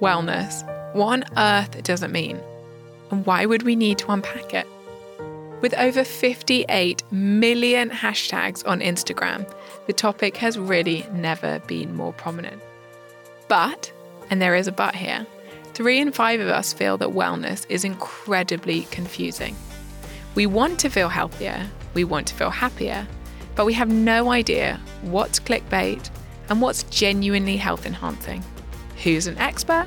wellness. What on earth does it mean? And why would we need to unpack it? With over 58 million hashtags on Instagram, the topic has really never been more prominent. But, and there is a but here, three in five of us feel that wellness is incredibly confusing. We want to feel healthier, we want to feel happier, but we have no idea what's clickbait and what's genuinely health enhancing, who's an expert,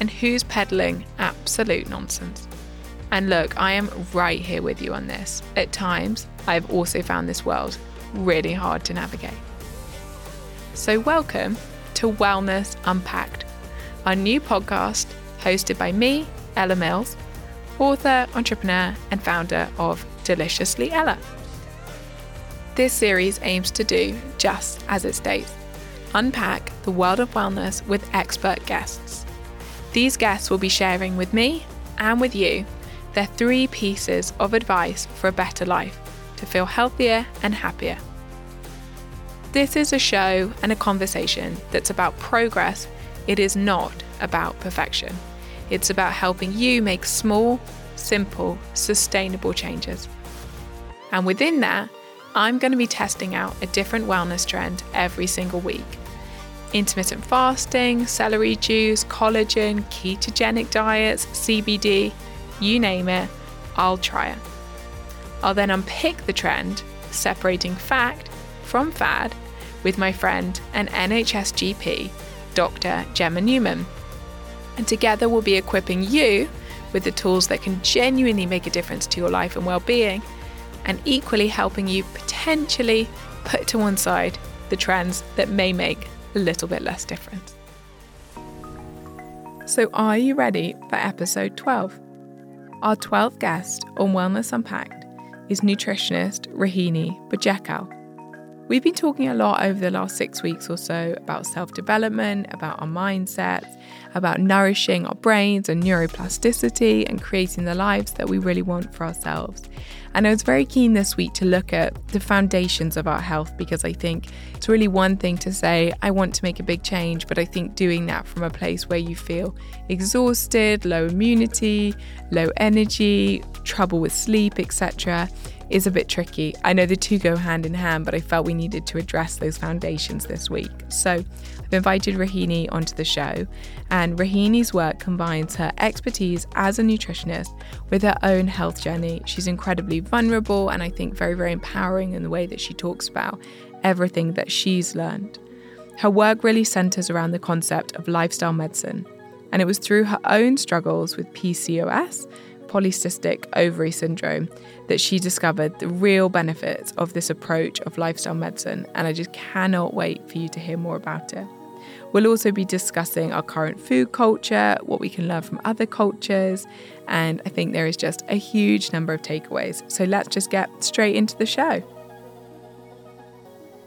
and who's peddling absolute nonsense. And look, I am right here with you on this. At times, I've also found this world really hard to navigate. So, welcome to Wellness Unpacked, our new podcast hosted by me, Ella Mills, author, entrepreneur, and founder of Deliciously Ella. This series aims to do just as it states unpack the world of wellness with expert guests. These guests will be sharing with me and with you their three pieces of advice for a better life to feel healthier and happier. This is a show and a conversation that's about progress, it is not about perfection. It's about helping you make small, simple, sustainable changes. And within that, I'm going to be testing out a different wellness trend every single week. Intermittent fasting, celery juice, collagen, ketogenic diets, CBD, you name it, I'll try it. I'll then unpick the trend, separating fact from fad, with my friend and NHS GP, Dr. Gemma Newman. And together we'll be equipping you with the tools that can genuinely make a difference to your life and well-being, and equally helping you potentially put to one side the trends that may make a little bit less difference. So, are you ready for episode 12? Our 12th guest on Wellness Unpacked is nutritionist Rohini Bajekal. We've been talking a lot over the last six weeks or so about self development, about our mindsets, about nourishing our brains and neuroplasticity and creating the lives that we really want for ourselves. And I was very keen this week to look at the foundations of our health because I think it's really one thing to say, I want to make a big change, but I think doing that from a place where you feel exhausted, low immunity, low energy, trouble with sleep, etc is a bit tricky. I know the two go hand in hand, but I felt we needed to address those foundations this week. So Invited Rohini onto the show, and Rohini's work combines her expertise as a nutritionist with her own health journey. She's incredibly vulnerable and I think very, very empowering in the way that she talks about everything that she's learned. Her work really centers around the concept of lifestyle medicine, and it was through her own struggles with PCOS polycystic ovary syndrome that she discovered the real benefits of this approach of lifestyle medicine, and I just cannot wait for you to hear more about it. We'll also be discussing our current food culture, what we can learn from other cultures, and I think there is just a huge number of takeaways. So let's just get straight into the show.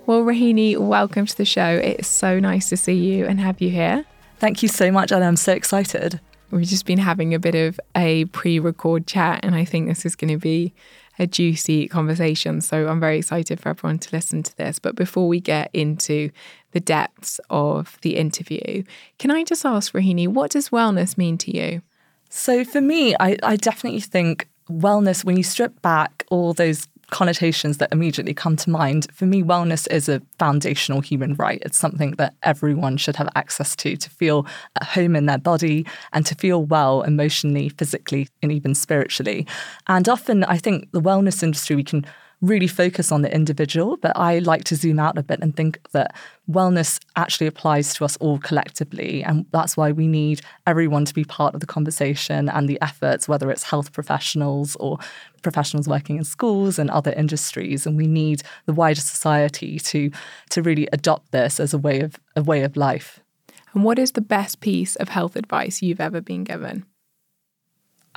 Well, Rohini, welcome to the show. It is so nice to see you and have you here. Thank you so much, and I'm so excited. We've just been having a bit of a pre record chat, and I think this is going to be a juicy conversation. So I'm very excited for everyone to listen to this. But before we get into the depths of the interview, can I just ask, Rohini, what does wellness mean to you? So for me, I, I definitely think wellness, when you strip back all those connotations that immediately come to mind. For me, wellness is a foundational human right. It's something that everyone should have access to to feel at home in their body and to feel well emotionally, physically, and even spiritually. And often, I think the wellness industry, we can really focus on the individual, but I like to zoom out a bit and think that wellness actually applies to us all collectively. And that's why we need everyone to be part of the conversation and the efforts, whether it's health professionals or professionals working in schools and other industries. And we need the wider society to, to really adopt this as a way of a way of life. And what is the best piece of health advice you've ever been given?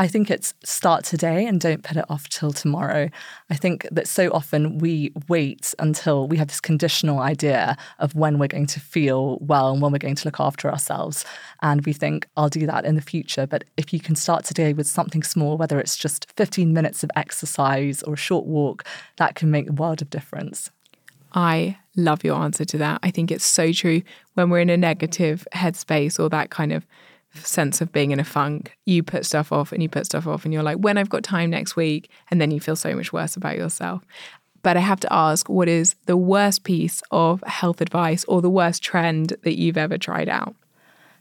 I think it's start today and don't put it off till tomorrow. I think that so often we wait until we have this conditional idea of when we're going to feel well and when we're going to look after ourselves. And we think, I'll do that in the future. But if you can start today with something small, whether it's just 15 minutes of exercise or a short walk, that can make a world of difference. I love your answer to that. I think it's so true when we're in a negative headspace or that kind of sense of being in a funk. You put stuff off and you put stuff off, and you're like, when I've got time next week, and then you feel so much worse about yourself. But I have to ask, what is the worst piece of health advice or the worst trend that you've ever tried out?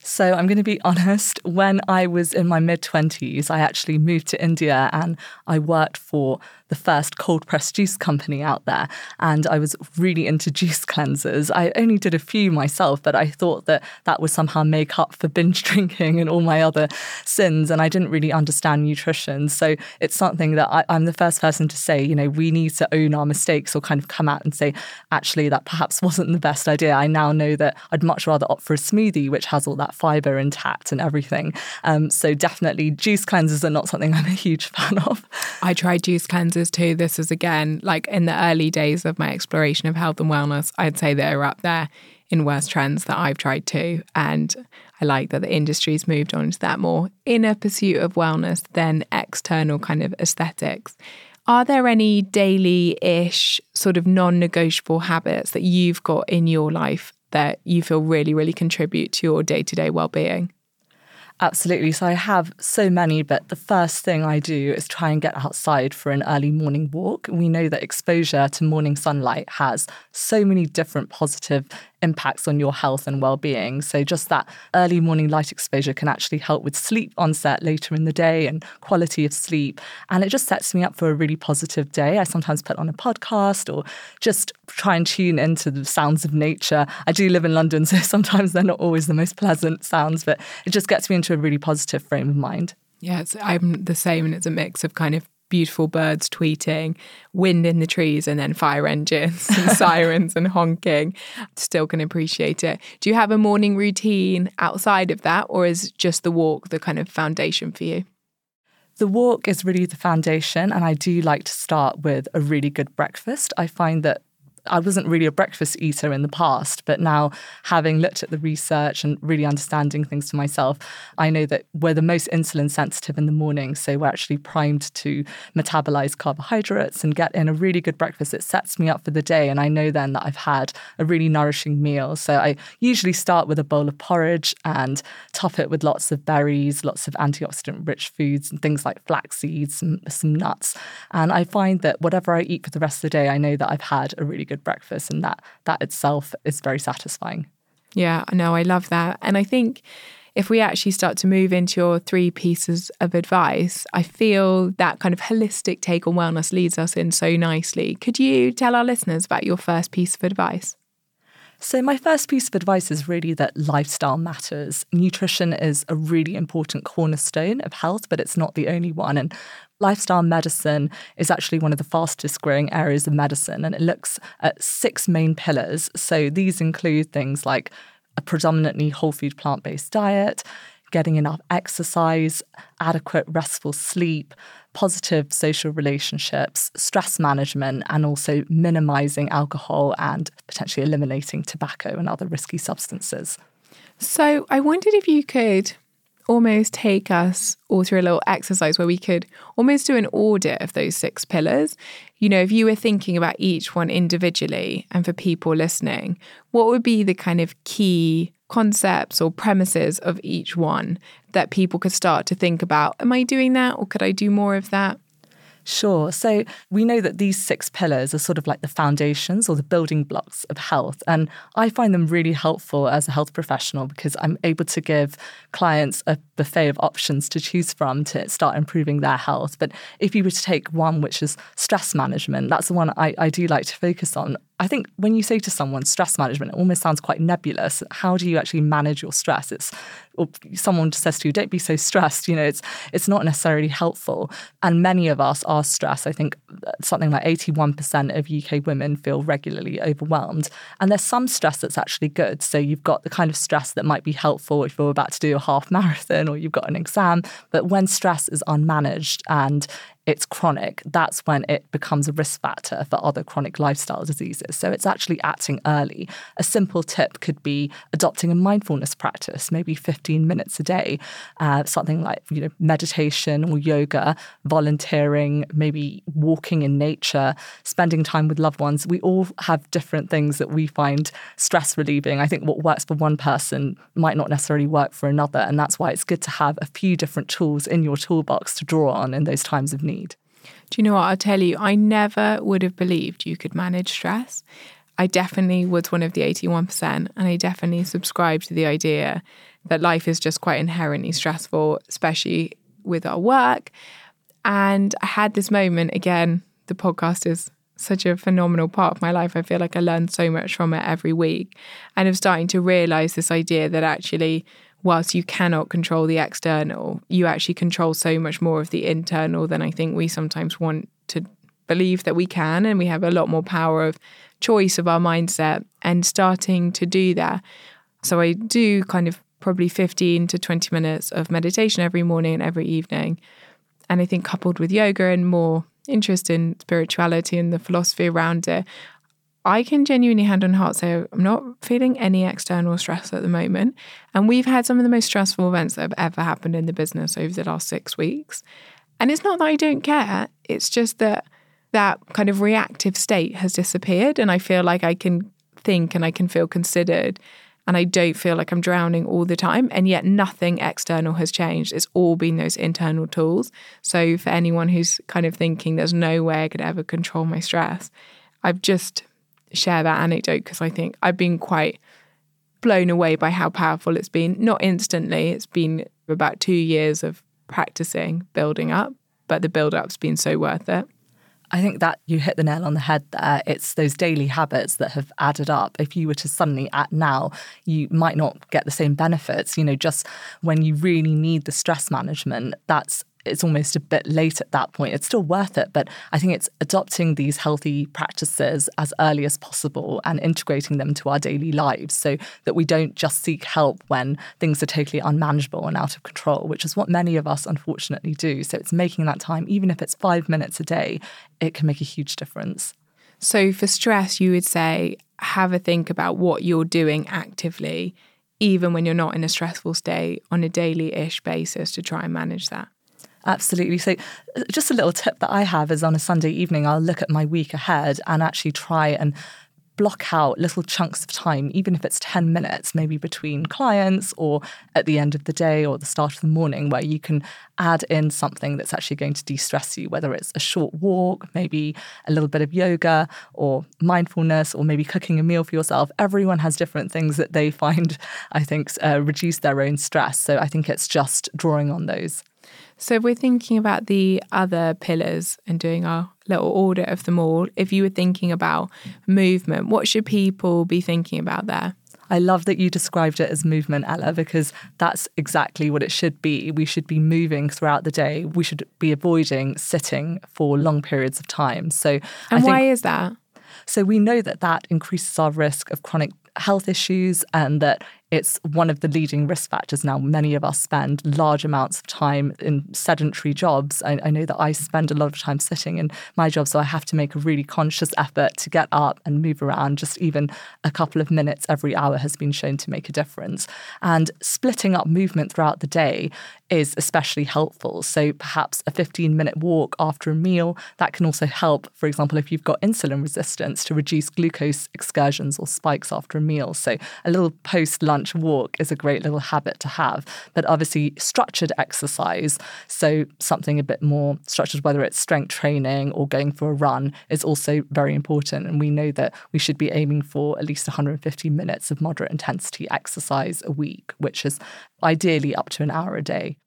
So I'm going to be honest. When I was in my mid 20s, I actually moved to India and I worked for the first cold pressed juice company out there. And I was really into juice cleansers. I only did a few myself, but I thought that that would somehow make up for binge drinking and all my other sins. And I didn't really understand nutrition. So it's something that I, I'm the first person to say, you know, we need to own our mistakes or kind of come out and say, actually, that perhaps wasn't the best idea. I now know that I'd much rather opt for a smoothie, which has all that fiber intact and everything. Um, so definitely, juice cleansers are not something I'm a huge fan of. I tried juice cleansers too. This is again like in the early days of my exploration of health and wellness, I'd say they're up there in worst trends that I've tried to And I like that the industry's moved on to that more inner pursuit of wellness than external kind of aesthetics. Are there any daily ish sort of non negotiable habits that you've got in your life that you feel really, really contribute to your day to day well being? Absolutely. So I have so many, but the first thing I do is try and get outside for an early morning walk. We know that exposure to morning sunlight has so many different positive impacts on your health and well-being. So just that early morning light exposure can actually help with sleep onset later in the day and quality of sleep. And it just sets me up for a really positive day. I sometimes put on a podcast or just try and tune into the sounds of nature. I do live in London, so sometimes they're not always the most pleasant sounds, but it just gets me into a really positive frame of mind. Yeah, I'm the same, and it's a mix of kind of beautiful birds tweeting, wind in the trees, and then fire engines and sirens and honking. Still can appreciate it. Do you have a morning routine outside of that, or is just the walk the kind of foundation for you? The walk is really the foundation, and I do like to start with a really good breakfast. I find that I wasn't really a breakfast eater in the past, but now having looked at the research and really understanding things for myself, I know that we're the most insulin sensitive in the morning. So we're actually primed to metabolize carbohydrates and get in a really good breakfast. It sets me up for the day. And I know then that I've had a really nourishing meal. So I usually start with a bowl of porridge and top it with lots of berries, lots of antioxidant rich foods and things like flax seeds, some, some nuts. And I find that whatever I eat for the rest of the day, I know that I've had a really good breakfast, and that that itself is very satisfying. Yeah, no, I love that, and I think if we actually start to move into your three pieces of advice, I feel that kind of holistic take on wellness leads us in so nicely. Could you tell our listeners about your first piece of advice? So, my first piece of advice is really that lifestyle matters. Nutrition is a really important cornerstone of health, but it's not the only one. And lifestyle medicine is actually one of the fastest growing areas of medicine, and it looks at six main pillars. So, these include things like a predominantly whole food plant based diet, getting enough exercise, adequate restful sleep, positive social relationships, stress management, and also minimizing alcohol and potentially eliminating tobacco and other risky substances. So, I wondered if you could almost take us all through a little exercise where we could almost do an audit of those six pillars. You know, if you were thinking about each one individually and for people listening, what would be the kind of key concepts or premises of each one that people could start to think about. Am I doing that or could I do more of that? Sure. So we know that these six pillars are sort of like the foundations or the building blocks of health. And I find them really helpful as a health professional because I'm able to give clients a buffet of options to choose from to start improving their health. But if you were to take one, which is stress management, that's the one I, I do like to focus on. I think when you say to someone stress management, it almost sounds quite nebulous. How do you actually manage your stress? It's or someone says to you, "Don't be so stressed." You know, it's it's not necessarily helpful. And many of us are stressed. I think something like eighty-one percent of UK women feel regularly overwhelmed. And there's some stress that's actually good. So you've got the kind of stress that might be helpful if you're about to do a half marathon or you've got an exam. But when stress is unmanaged and it's chronic, that's when it becomes a risk factor for other chronic lifestyle diseases. So it's actually acting early. A simple tip could be adopting a mindfulness practice, maybe 15 minutes a day, uh, something like you know meditation or yoga, volunteering, maybe walking in nature, spending time with loved ones. We all have different things that we find stress relieving. I think what works for one person might not necessarily work for another, and that's why it's good to have a few different tools in your toolbox to draw on in those times of need. Do you know what? I'll tell you, I never would have believed you could manage stress. I definitely was one of the 81%, and I definitely subscribe to the idea that life is just quite inherently stressful, especially with our work. And I had this moment again, the podcast is such a phenomenal part of my life. I feel like I learn so much from it every week. And I'm starting to realize this idea that actually whilst you cannot control the external, you actually control so much more of the internal than I think we sometimes want to believe that we can. And we have a lot more power of choice of our mindset and starting to do that. So I do kind of probably 15 to 20 minutes of meditation every morning and every evening. And I think coupled with yoga and more interest in spirituality and the philosophy around it, I can genuinely hand on heart say I'm not feeling any external stress at the moment. And we've had some of the most stressful events that have ever happened in the business over the last six weeks. And it's not that I don't care, it's just that that kind of reactive state has disappeared. And I feel like I can think and I can feel considered. And I don't feel like I'm drowning all the time. And yet nothing external has changed. It's all been those internal tools. So for anyone who's kind of thinking there's no way I could ever control my stress, I've just share that anecdote because I think I've been quite blown away by how powerful it's been. Not instantly, it's been about two years of practicing, building up, but the build up's been so worth it. I think that you hit the nail on the head there. It's those daily habits that have added up. If you were to suddenly act now, you might not get the same benefits. You know, just when you really need the stress management, that's it's almost a bit late at that point. It's still worth it, but I think it's adopting these healthy practices as early as possible and integrating them to our daily lives so that we don't just seek help when things are totally unmanageable and out of control, which is what many of us unfortunately do. So it's making that time, even if it's five minutes a day, it can make a huge difference. So for stress, you would say have a think about what you're doing actively, even when you're not in a stressful state on a daily ish basis to try and manage that. Absolutely. So, uh, just a little tip that I have is on a Sunday evening, I'll look at my week ahead and actually try and block out little chunks of time, even if it's 10 minutes, maybe between clients or at the end of the day or the start of the morning, where you can add in something that's actually going to de stress you, whether it's a short walk, maybe a little bit of yoga or mindfulness, or maybe cooking a meal for yourself. Everyone has different things that they find, I think, uh, reduce their own stress. So I think it's just drawing on those. So, if we're thinking about the other pillars and doing our little audit of them all, if you were thinking about movement, what should people be thinking about there? I love that you described it as movement, Ella, because that's exactly what it should be. We should be moving throughout the day. We should be avoiding sitting for long periods of time. So, and why is that? So, we know that that increases our risk of chronic health issues and that it's one of the leading risk factors now. Many of us spend large amounts of time in sedentary jobs. I, I, know that I spend a lot of time sitting in my job, so I have to make a really conscious effort to get up and move around. Just even a couple of minutes every hour has been shown to make a difference. And splitting up movement throughout the day is especially helpful. So perhaps a 15 minute walk after a meal, that can also help, for example, if you've got insulin resistance to reduce glucose excursions or spikes after a meal. So a little post lunch lunch walk is a great little habit to have. But obviously, structured exercise, so something a bit more structured, whether it's strength training or going for a run, is also very important. And we know that we should be aiming for at least 150 minutes of moderate intensity exercise a week, which is ideally up to an hour a day.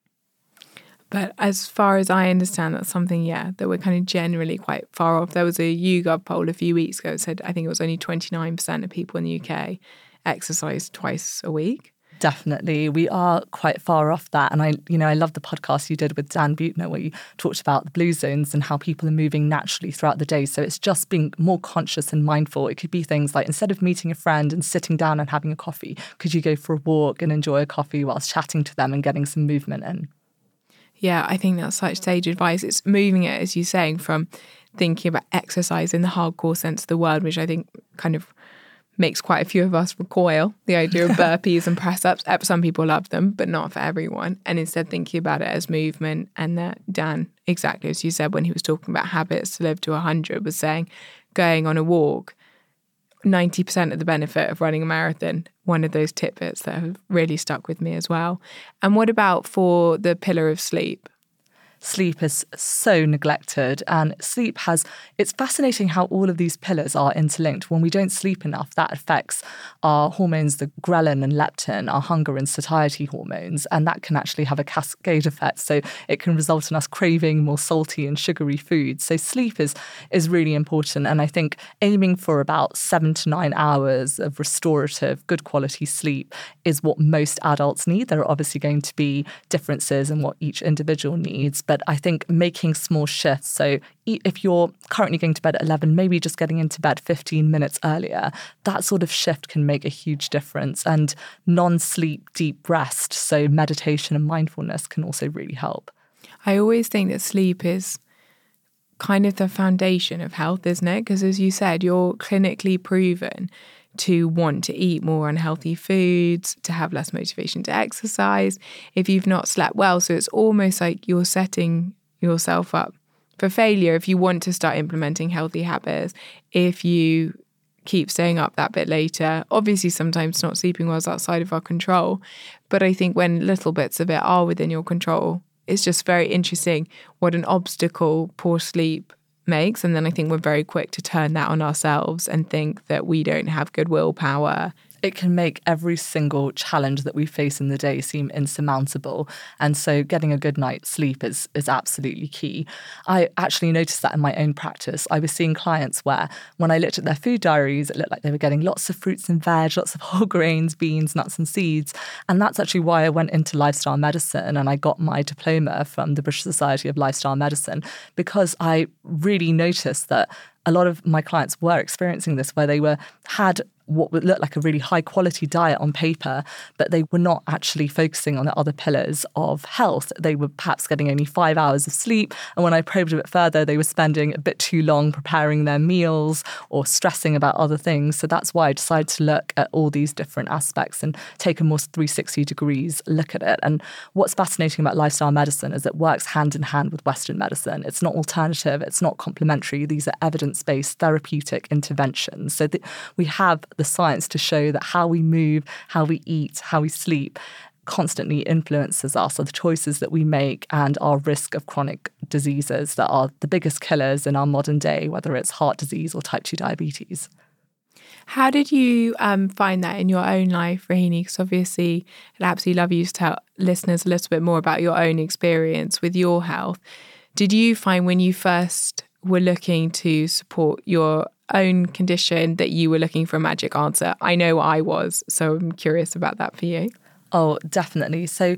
But as far as I understand, that's something, yeah, that we're kind of generally quite far off. There was a YouGov poll a few weeks ago that said I think it was only 29% of people in the UK exercise twice a week? Definitely. We are quite far off that. And I, you know, I love the podcast you did with Dan Buettner where you talked about the blue zones and how people are moving naturally throughout the day. So it's just being more conscious and mindful. It could be things like instead of meeting a friend and sitting down and having a coffee, could you go for a walk and enjoy a coffee whilst chatting to them and getting some movement in? Yeah, I think that's such sage advice. It's moving it, as you're saying, from thinking about exercise in the hardcore sense of the word, which I think kind of makes quite a few of us recoil the idea of burpees and press ups. Some people love them, but not for everyone. And instead, thinking about it as movement. And that Dan, exactly as you said when he was talking about habits to live to 100, was saying going on a walk, 90% of the benefit of running a marathon. One of those tidbits that have really stuck with me as well. And what about for the pillar of sleep? Sleep is so neglected and sleep has it's fascinating how all of these pillars are interlinked. When we don't sleep enough that affects our hormones the ghrelin and leptin our hunger and satiety hormones and that can actually have a cascade effect. So it can result in us craving more salty and sugary foods. So sleep is is really important and i think aiming for about 7 to 9 hours of restorative good quality sleep is what most adults need. There are obviously going to be differences in what each individual needs but I think making small shifts. So if you're currently going to bed at 11, maybe just getting into bed 15 minutes earlier, that sort of shift can make a huge difference. And non sleep, deep rest, so meditation and mindfulness can also really help. I always think that sleep is kind of the foundation of health, isn't it? Because as you said, you're clinically proven to want to eat more unhealthy foods, to have less motivation to exercise if you've not slept well. So it's almost like you're setting yourself up for failure if you want to start implementing healthy habits. If you keep staying up that bit later, obviously, sometimes not sleeping well is outside of our control. But I think when little bits of it are within your control, it's just very interesting what an obstacle poor sleep makes. And then I think we're very quick to turn that on ourselves and think that we don't have good willpower it can make every single challenge that we face in the day seem insurmountable. And so getting a good night's sleep is is absolutely key. I actually noticed that in my own practice. I was seeing clients where when I looked at their food diaries, it looked like they were getting lots of fruits and veg, lots of whole grains, beans, nuts and seeds. And that's actually why I went into lifestyle medicine and I got my diploma from the British Society of Lifestyle Medicine because I really noticed that a lot of my clients were experiencing this where they were had what would look like a really high quality diet on paper, but they were not actually focusing on the other pillars of health. They were perhaps getting only five hours of sleep. And when I probed a bit further, they were spending a bit too long preparing their meals or stressing about other things. So that's why I decided to look at all these different aspects and take a more 360 degrees look at it. And what's fascinating about lifestyle medicine is it works hand in hand with Western medicine. It's not alternative, it's not complementary. These are evidence based therapeutic interventions. So th- we have the science to show that how we move, how we eat, how we sleep constantly influences us or the choices that we make and our risk of chronic diseases that are the biggest killers in our modern day, whether it's heart disease or type 2 diabetes. How did you um, find that in your own life, Rohini? Because obviously, I'd absolutely love you to tell listeners a little bit more about your own experience with your health. Did you find when you first were looking to support your own condition that you were looking for a magic answer? I know I was, so I'm curious about that for you. Oh, definitely. So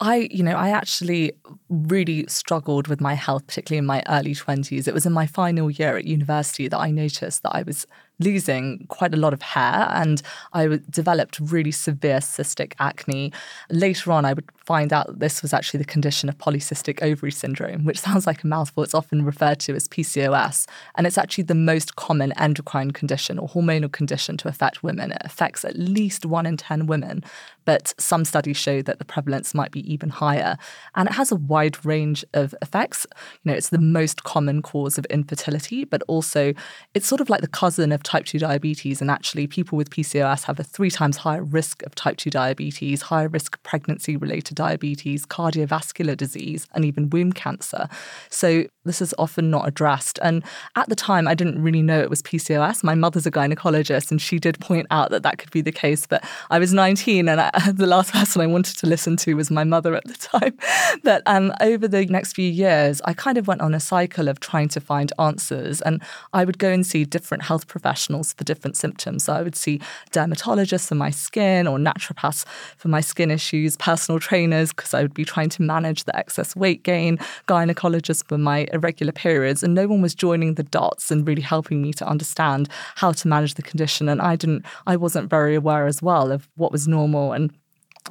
I, you know, I actually really struggled with my health, particularly in my early 20s. It was in my final year at university that I noticed that I was losing quite a lot of hair and I developed really severe cystic acne. Later on, I would find out that this was actually the condition of polycystic ovary syndrome, which sounds like a mouthful. It's often referred to as PCOS. And it's actually the most common endocrine condition or hormonal condition to affect women. It affects at least one in 10 women, but some studies show that the prevalence might be even higher. And it has a wide range of effects. You know, it's the most common cause of infertility, but also it's sort of like the cousin of type 2 diabetes. And actually, people with PCOS have a three times higher risk of type 2 diabetes, higher risk pregnancy related diabetes, cardiovascular disease, and even womb cancer. So this is often not addressed. And at the time, I didn't really know it was PCOS. My mother's a gynecologist, and she did point out that that could be the case. But I was 19, and I, the last person I wanted to listen to was my mother at the time. But um, um, over the next few years, I kind of went on a cycle of trying to find answers. And I would go and see different health professionals for different symptoms. So I would see dermatologists for my skin, or naturopaths for my skin issues, personal trainers, because I would be trying to manage the excess weight gain, gynecologists for my irregular periods, and no one was joining the dots and really helping me to understand how to manage the condition. And I didn't, I wasn't very aware as well of what was normal and And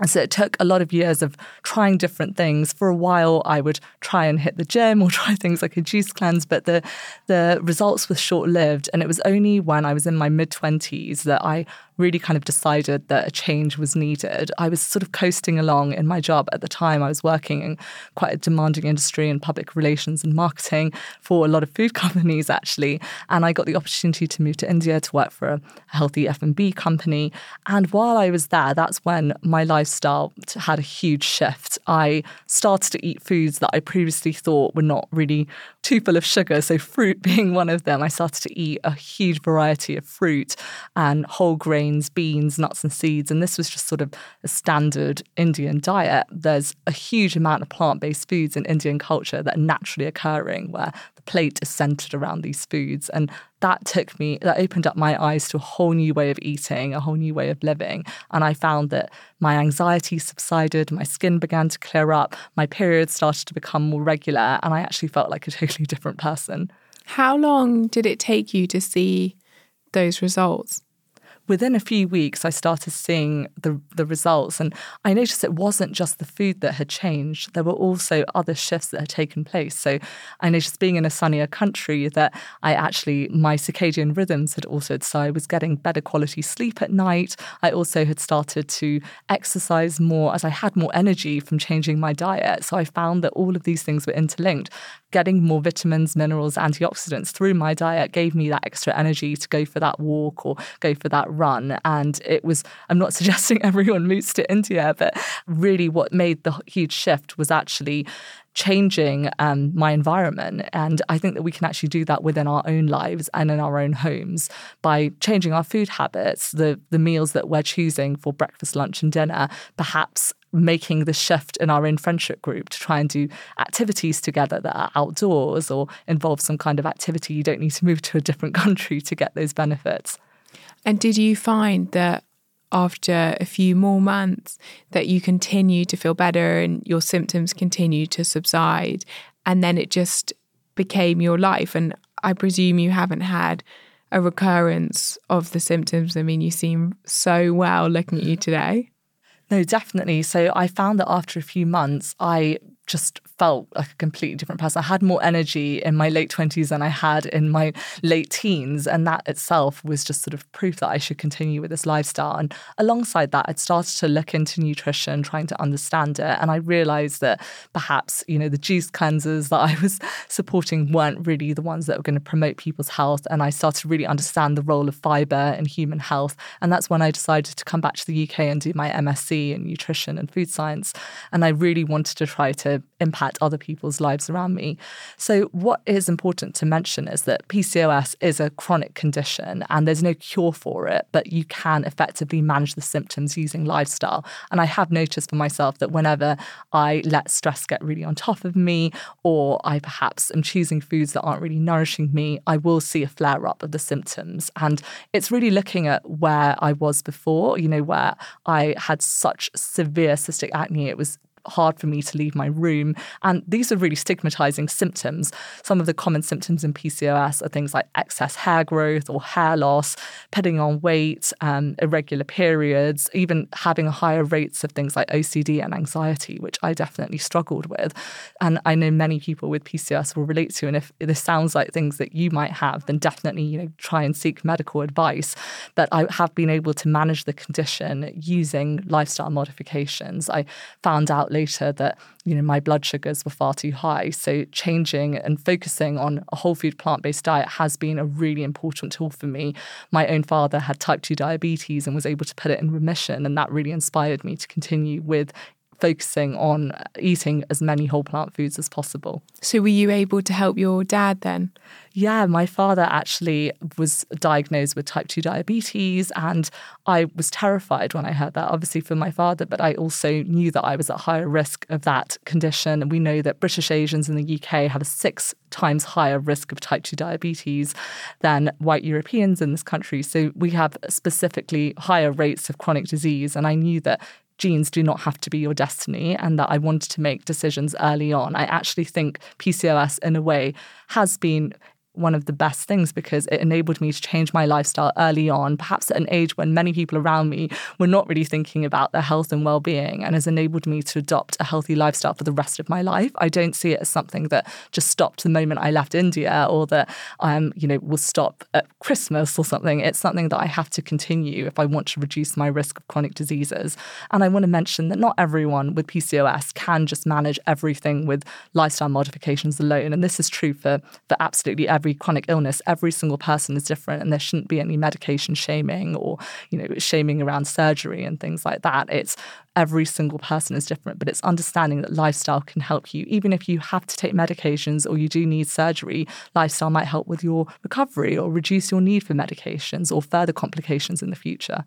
so it took a lot of years of trying different things. For a while, I would try and hit the gym or try things like a juice cleanse, but the the results were short lived. And it was only when I was in my mid twenties that I really kind of decided that a change was needed. I was sort of coasting along in my job at the time. I was working in quite a demanding industry in public relations and marketing for a lot of food companies actually, and I got the opportunity to move to India to work for a healthy F&B company. And while I was there, that's when my lifestyle had a huge shift. I started to eat foods that I previously thought were not really too full of sugar, so fruit being one of them. I started to eat a huge variety of fruit and whole grains, beans, nuts, and seeds. And this was just sort of a standard Indian diet. There's a huge amount of plant based foods in Indian culture that are naturally occurring where plate is centered around these foods. And that took me, that opened up my eyes to a whole new way of eating, a whole new way of living. And I found that my anxiety subsided, my skin began to clear up, my periods started to become more regular, and I actually felt like a totally different person. How long did it take you to see those results? Within a few weeks, I started seeing the, the results. And I noticed it wasn't just the food that had changed, there were also other shifts that had taken place. So I noticed being in a sunnier country that I actually, my circadian rhythms had altered. So I was getting better quality sleep at night. I also had started to exercise more as I had more energy from changing my diet. So I found that all of these things were interlinked getting more vitamins, minerals, antioxidants through my diet gave me that extra energy to go for that walk or go for that run. And it was, I'm not suggesting everyone moves to India, but really what made the huge shift was actually changing um, my environment. And I think that we can actually do that within our own lives and in our own homes by changing our food habits, the, the meals that we're choosing for breakfast, lunch, and dinner, perhaps making the shift in our own friendship group to try and do activities together that are outdoors or involve some kind of activity. You don't need to move to a different country to get those benefits. And did you find that after a few more months that you continue to feel better and your symptoms continue to subside and then it just became your life and I presume you haven't had a recurrence of the symptoms. I mean, you seem so well looking at you today. No, definitely. So I found that after a few months, I just felt like a completely different person. I had more energy in my late 20s than I had in my late teens. And that itself was just sort of proof that I should continue with this lifestyle. And alongside that, I'd started to look into nutrition, trying to understand it. And I realized that perhaps, you know, the juice cleansers that I was supporting weren't really the ones that were going to promote people's health. And I started to really understand the role of fiber in human health. And that's when I decided to come back to the UK and do my MSc in nutrition and food science. And I really wanted to try to impact other people's lives around me. So, what is important to mention is that PCOS is a chronic condition and there's no cure for it, but you can effectively manage the symptoms using lifestyle. And I have noticed for myself that whenever I let stress get really on top of me, or I perhaps am choosing foods that aren't really nourishing me, I will see a flare up of the symptoms. And it's really looking at where I was before, you know, where I had such severe cystic acne. It was hard for me to leave my room. And these are really stigmatizing symptoms. Some of the common symptoms in PCOS are things like excess hair growth or hair loss, putting on weight, um, irregular periods, even having higher rates of things like OCD and anxiety, which I definitely struggled with. And I know many people with PCOS will relate to. And if this sounds like things that you might have, then definitely, you know, try and seek medical advice. But I have been able to manage the condition using lifestyle modifications. I found out later that you know my blood sugars were far too high. So changing and focusing on a whole food plant-based diet has been a really important tool for me. My own father had type 2 diabetes and was able to put it in remission and that really inspired me to continue with focusing on eating as many whole plant foods as possible. So, were you able to help your dad then? Yeah, my father actually was diagnosed with type 2 diabetes, and I was terrified when I heard that, obviously, for my father, but I also knew that I was at higher risk of that condition. And we know that British Asians in the UK have a six times higher risk of type 2 diabetes than white Europeans in this country. So we have specifically higher rates of chronic disease. And I knew that genes do not have to be your destiny and that I wanted to make decisions early on. I actually think PCOS, in a way, has been one of the best things because it enabled me to change my lifestyle early on, perhaps at an age when many people around me were not really thinking about their health and well being, and has enabled me to adopt a healthy lifestyle for the rest of my life. I don't see it as something that just stopped the moment I left India or that I um, you know, will stop at Christmas or something. It's something that I have to continue if I want to reduce my risk of chronic diseases. And I want to mention that not everyone with PCOS can just manage everything with lifestyle modifications alone. And this is true for, for absolutely every chronic illness. Every single person is different, and there shouldn't be any medication shaming or, you know, shaming around surgery and things like that. It's every single person is different, but it's understanding that lifestyle can help you. Even if you have to take medications or you do need surgery, lifestyle might help with your recovery or reduce your need for medications or further complications in the future.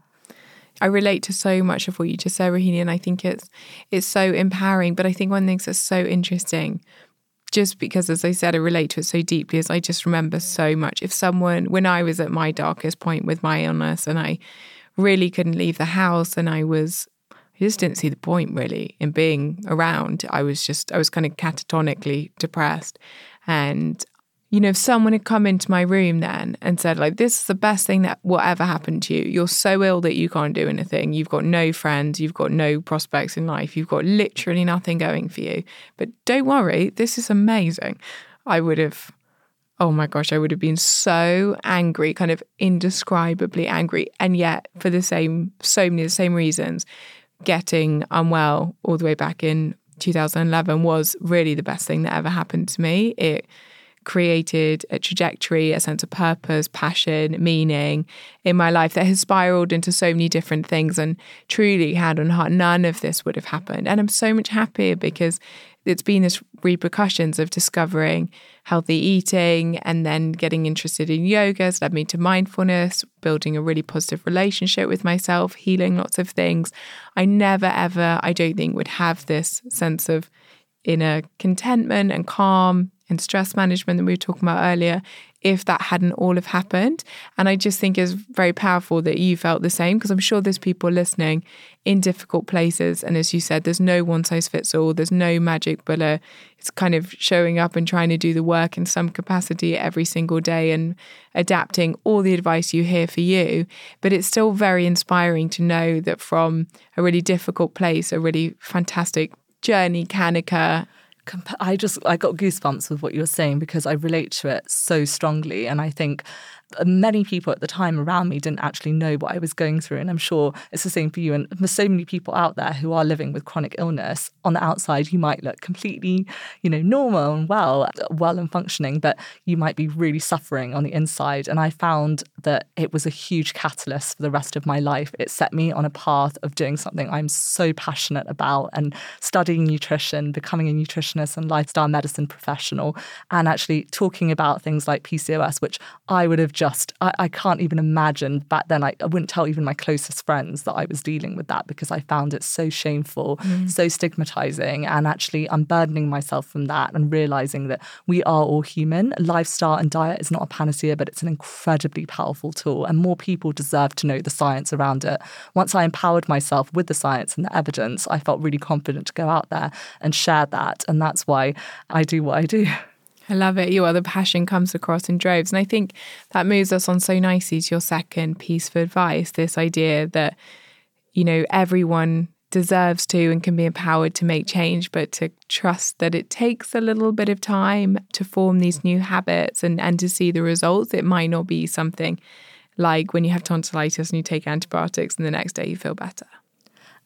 I relate to so much of what you just said, Rohini, and I think it's it's so empowering. But I think one thing that's so interesting, just because as I said, I relate to it so deeply, as I just remember so much. If someone, when I was at my darkest point with my illness, and I really couldn't leave the house, and I was I just didn't see the point really in being around. I was just, I was kind of catatonically depressed. And, you know, if someone had come into my room then and said, like, this is the best thing that will ever happen to you. You're so ill that you can't do anything. You've got no friends. You've got no prospects in life. You've got literally nothing going for you. But don't worry, this is amazing. I would have oh my gosh, I would have been so angry, kind of indescribably angry. And yet, for the same, so many the same reasons, getting unwell all the way back in 2011 was really the best thing that ever happened to me. It created a trajectory, a sense of purpose, passion, meaning in my life that has spiraled into so many different things. And truly, hand on heart, none of this would have happened. And I'm so much happier because it's been this repercussions of discovering healthy eating and then getting interested in yoga has led me to mindfulness, building a really positive relationship with myself, healing lots of things. I never, ever, I don't think, would have this sense of inner contentment and calm and stress management that we were talking about earlier if that hadn't all have happened. And I just think it's very powerful that you felt the same because I'm sure there's people listening in difficult places. And as you said, there's no one size fits all, there's no magic bullet. It's kind of showing up and trying to do the work in some capacity every single day and adapting all the advice you hear for you. But it's still very inspiring to know that from a really difficult place, a really fantastic journey can occur I just I got goosebumps with what you were saying because I relate to it so strongly, and I think many people at the time around me didn't actually know what I was going through. And I'm sure it's the same for you. And there's so many people out there who are living with chronic illness. On the outside, you might look completely, you know, normal and well, well and functioning, but you might be really suffering on the inside. And I found that it was a huge catalyst for the rest of my life. It set me on a path of doing something I'm so passionate about and studying nutrition, becoming a nutritionist and lifestyle medicine professional, and actually talking about things like PCOS, which I would have just, I, I can't even imagine back then. I, I, wouldn't tell even my closest friends that I was dealing with that because I found it so shameful, mm. so stigmatizing. And actually, unburdening myself from that and realizing that we are all human. Lifestyle and diet is not a panacea, but it's an incredibly powerful tool. And more people deserve to know the science around it. Once I empowered myself with the science and the evidence, I felt really confident to go out there and share that. And that's why I do what I do. I love it. Your other passion comes across in droves. And I think that moves us on so nicely to your second piece of advice this idea that, you know, everyone deserves to and can be empowered to make change, but to trust that it takes a little bit of time to form these new habits and, and to see the results. It might not be something like when you have tonsillitis and you take antibiotics and the next day you feel better.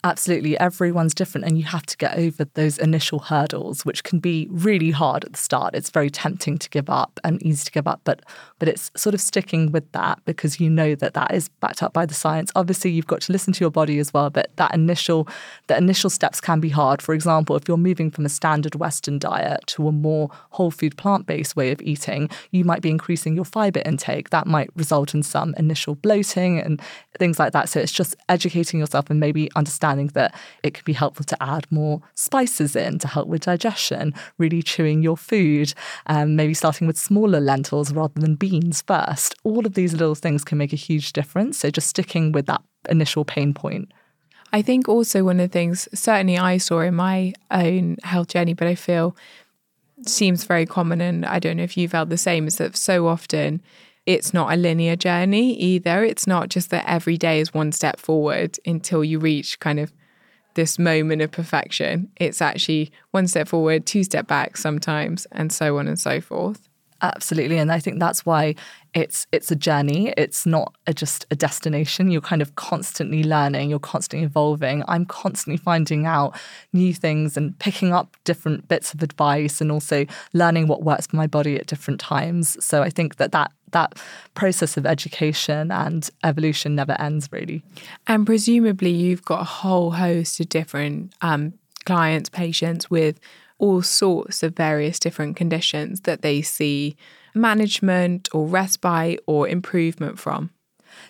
Absolutely. Everyone's different, and you have to get over those initial hurdles, which can be really hard at the start. It's very tempting to give up and easy to give up, but but it's sort of sticking with that because you know that that is backed up by the science. Obviously, you've got to listen to your body as well, but that initial the initial steps can be hard. For example, if you're moving from a standard Western diet to a more whole food plant based way of eating, you might be increasing your fiber intake. That might result in some initial bloating and things like that. So it's just educating yourself and maybe understanding understanding that it can be helpful to add more spices in to help with digestion, really chewing your food, um, maybe starting with smaller lentils rather than beans first. All of these little things can make a huge difference. So just sticking with that initial pain point. I think also one of the things, certainly I saw in my own health journey, but I feel seems very common, and I don't know if you felt the same, is that so often it's not a linear journey either. It's not just that every day is one step forward until you reach kind of this moment of perfection. It's actually one step forward, two step back sometimes, and so on and so forth. Absolutely, and I think that's why it's it's a journey. It's not a, just a destination. You're kind of constantly learning. You're constantly evolving. I'm constantly finding out new things and picking up different bits of advice, and also learning what works for my body at different times. So I think that that that process of education and evolution never ends, really. And presumably, you've got a whole host of different um, clients, patients with all sorts of various different conditions that they see management or respite or improvement from.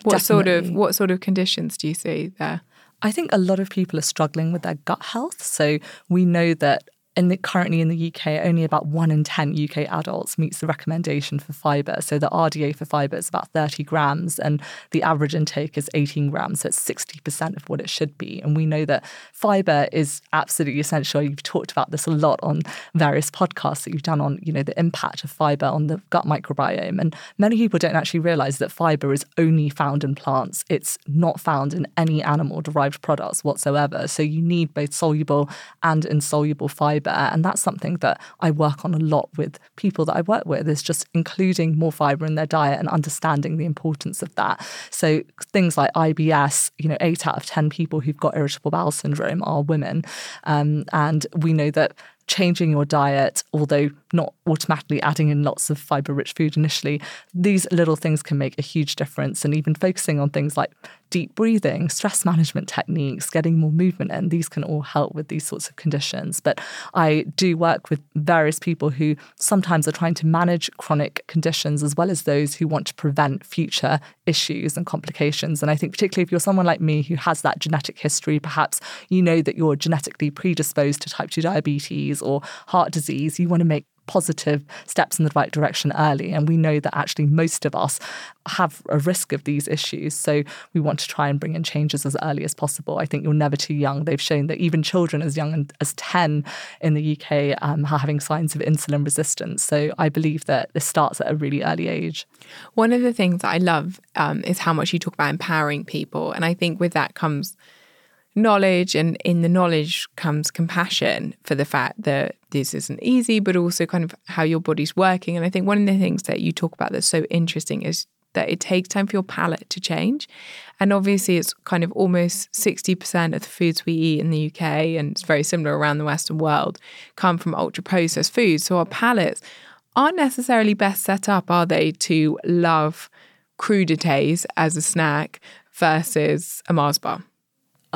What Definitely. sort of what sort of conditions do you see there? I think a lot of people are struggling with their gut health. So we know that in the, currently in the UK, only about one in 10 UK adults meets the recommendation for fibre. So the RDA for fibre is about 30 grams, and the average intake is 18 grams. So it's 60% of what it should be. And we know that fibre is absolutely essential. You've talked about this a lot on various podcasts that you've done on, you know, the impact of fibre on the gut microbiome. And many people don't actually realise that fibre is only found in plants. It's not found in any animal derived products whatsoever. So you need both soluble and insoluble fibre fiber. And that's something that I work on a lot with people that I work with is just including more fiber in their diet and understanding the importance of that. So things like IBS, you know, eight out of 10 people who've got irritable bowel syndrome are women. Um, and we know that changing your diet, although not automatically adding in lots of fiber rich food initially, these little things can make a huge difference. And even focusing on things like deep breathing, stress management techniques, getting more movement in, these can all help with these sorts of conditions. But I do work with various people who sometimes are trying to manage chronic conditions as well as those who want to prevent future issues and complications. And I think, particularly if you're someone like me who has that genetic history, perhaps you know that you're genetically predisposed to type 2 diabetes or heart disease, you want to make positive steps in the right direction early. And we know that actually most of us have a risk of these issues. So we want to try and bring in changes as early as possible. I think you're never too young. They've shown that even children as young as 10 in the UK um, are having signs of insulin resistance. So I believe that this starts at a really early age. One of the things I love um, is how much you talk about empowering people. And I think with that comes knowledge and in the knowledge comes compassion for the fact that this isn't easy but also kind of how your body's working. And i think one of the things that you talk about that's so interesting is that it takes time for your palate to change. And obviously it's kind of almost 60% of the foods we eat in the UK and it's very similar around the western world come from ultra processed foods. So our palates aren't necessarily best set up are they to love crudités as a snack versus a Mars bar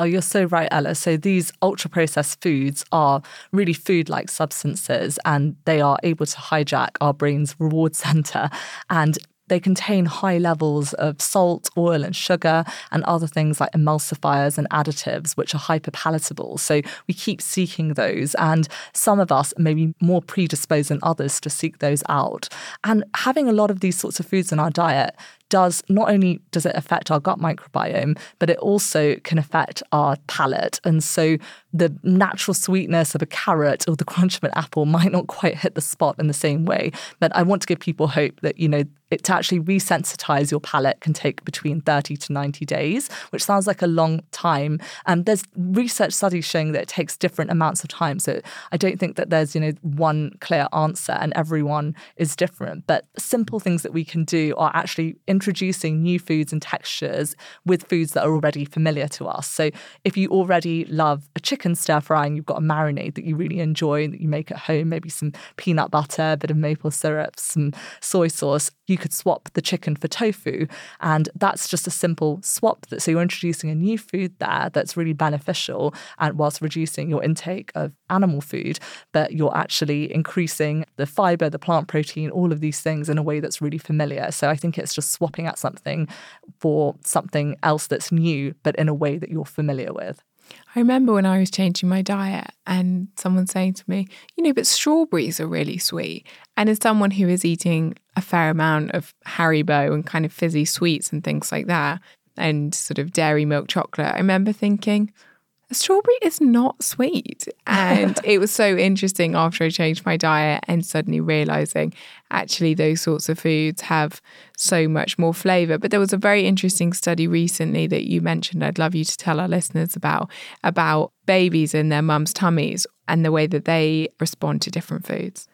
Oh, you're so right, Ella. So these ultra processed foods are really food like substances and they are able to hijack our brain's reward center and they contain high levels of salt, oil, and sugar, and other things like emulsifiers and additives, which are hyperpalatable. So we keep seeking those. And some of us may be more predisposed than others to seek those out. And having a lot of these sorts of foods in our diet does not only does it affect our gut microbiome, but it also can affect our palate. And so the natural sweetness of a carrot or the crunch of an apple might not quite hit the spot in the same way. But I want to give people hope that, you know, it to actually resensitize your palate can take between 30 to 90 days, which sounds like a long time. And there's research studies showing that it takes different amounts of time. So I don't think that there's, you know, one clear answer and everyone is different. But simple things that we can do are actually introducing new foods and textures with foods that are already familiar to us. So if you already love a chicken stir fry and you've got a marinade that you really enjoy and that you make at home, maybe some peanut butter, a bit of maple syrup, some soy sauce, you could swap the chicken for tofu. And that's just a simple swap. That, so you're introducing a new food there that's really beneficial and whilst reducing your intake of animal food, but you're actually increasing the fiber, the plant protein, all of these things in a way that's really familiar. So I think it's just swapping out something for something else that's new, but in a way that you're familiar with. I remember when I was changing my diet and someone saying to me, you know, but strawberries are really sweet. And as someone who is eating a fair amount of Haribo and kind of fizzy sweets and things like that, and sort of dairy milk chocolate, I remember thinking, a strawberry is not sweet. And it was so interesting after I changed my diet and suddenly realizing actually those sorts of foods have so much more flavor. But there was a very interesting study recently that you mentioned I'd love you to tell our listeners about about babies in their mum's tummies and the way that they respond to different foods.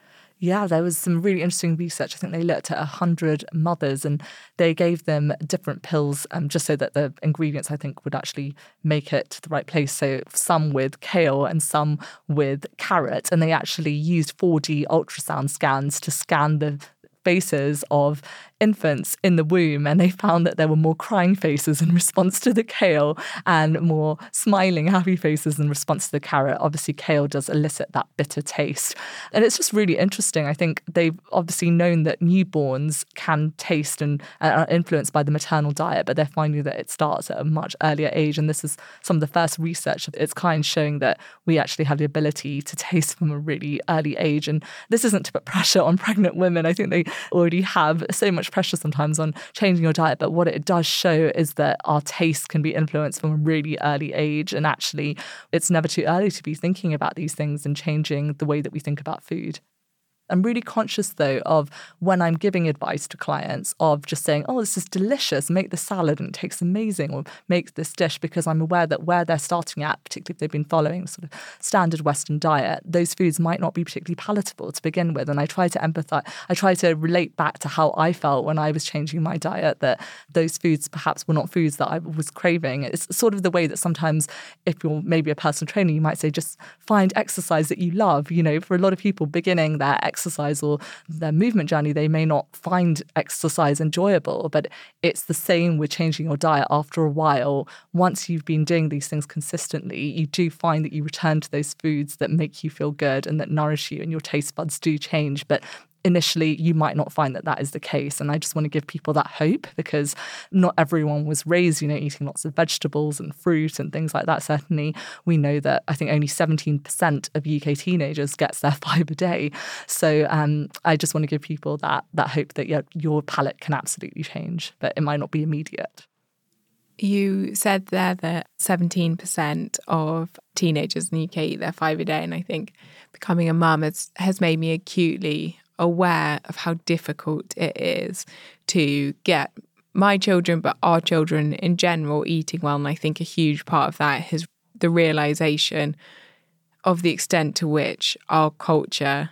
Yeah, there was some really interesting research. I think they looked at 100 mothers and they gave them different pills um, just so that the ingredients, I think, would actually make it to the right place. So some with kale and some with carrot. And they actually used 4D ultrasound scans to scan the faces of infants in the womb, and they found that there were more crying faces in response to the kale and more smiling, happy faces in response to the carrot. Obviously, kale does elicit that bitter taste. And it's just really interesting. I think they've obviously known that newborns can taste and uh, are influenced by the maternal diet, but they're finding that it starts at a much earlier age. And this is some of the first research of its kind showing that we actually have the ability to taste from a really early age. And this isn't to put pressure on pregnant women. I think they already have so much pressure sometimes on changing your diet. But what it does show is that our taste can be influenced from a really early age. And actually, it's never too early to be thinking about these things and changing the way that we think about food. I'm really conscious though of when I'm giving advice to clients of just saying, oh, this is delicious, make the salad and it tastes amazing, or make this dish because I'm aware that where they're starting at, particularly if they've been following sort of standard Western diet, those foods might not be particularly palatable to begin with. And I try to empathize, I try to relate back to how I felt when I was changing my diet, that those foods perhaps were not foods that I was craving. It's sort of the way that sometimes if you're maybe a personal trainer, you might say, just find exercise that you love. You know, for a lot of people beginning their exercise or their movement journey, they may not find exercise enjoyable. But it's the same with changing your diet after a while. Once you've been doing these things consistently, you do find that you return to those foods that make you feel good and that nourish you, and your taste buds do change. But initially you might not find that that is the case. And i just want to give people that hope because not everyone was raised you know eating lots of vegetables and fruit and things like that. Certainly we know that i think only 17% of uk teenagers gets their five a day. So um, i just want to give people that that hope that yeah, your palate can absolutely change but it might not be immediate. You said there that 17% of teenagers in the UK eat their five a day. And I think becoming a mum has, has made me acutely aware of how difficult it is to get my children, but our children in general, eating well. And I think a huge part of that is the realization of the extent to which our culture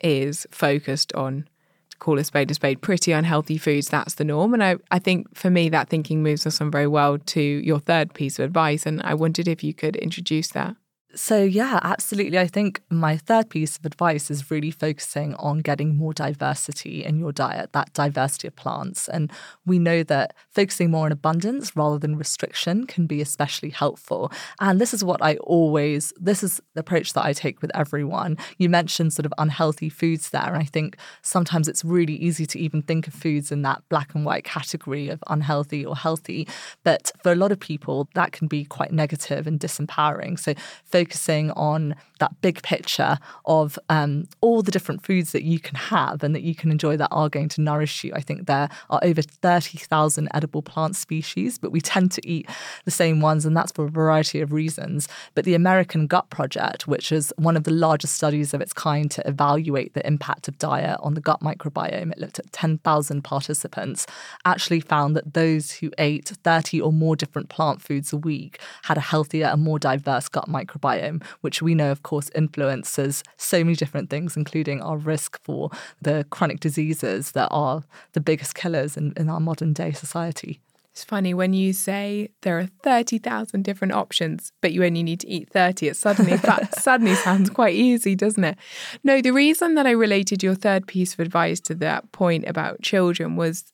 is focused on to call a spade a spade pretty unhealthy foods. That's the norm. And I, I think for me that thinking moves us on very well to your third piece of advice. And i wondered if you could introduce that so, yeah, absolutely. I think my third piece of advice is really focusing on getting more diversity in your diet, that diversity of plants. And we know that focusing more on abundance rather than restriction can be especially helpful. And this is what I always, this is the approach that I take with everyone. You mentioned sort of unhealthy foods there. And I think sometimes it's really easy to even think of foods in that black and white category of unhealthy or healthy. But for a lot of people, that can be quite negative and disempowering. So, focusing on that big picture of um, all the different foods that you can have and that you can enjoy that are going to nourish you. I think there are over 30,000 edible plant species, but we tend to eat the same ones, and that's for a variety of reasons. But the American Gut Project, which is one of the largest studies of its kind to evaluate the impact of diet on the gut microbiome, it looked at 10,000 participants, actually found that those who ate 30 or more different plant foods a week had a healthier and more diverse gut microbiome microbiome, which we know, of course, influences so many different things, including our risk for the chronic diseases that are the biggest killers in, in our modern day society. It's funny when you say there are 30,000 different options, but you only need to eat 30. It suddenly that suddenly sounds quite easy, doesn't it? No, the reason that I related your third piece of advice to that point about children was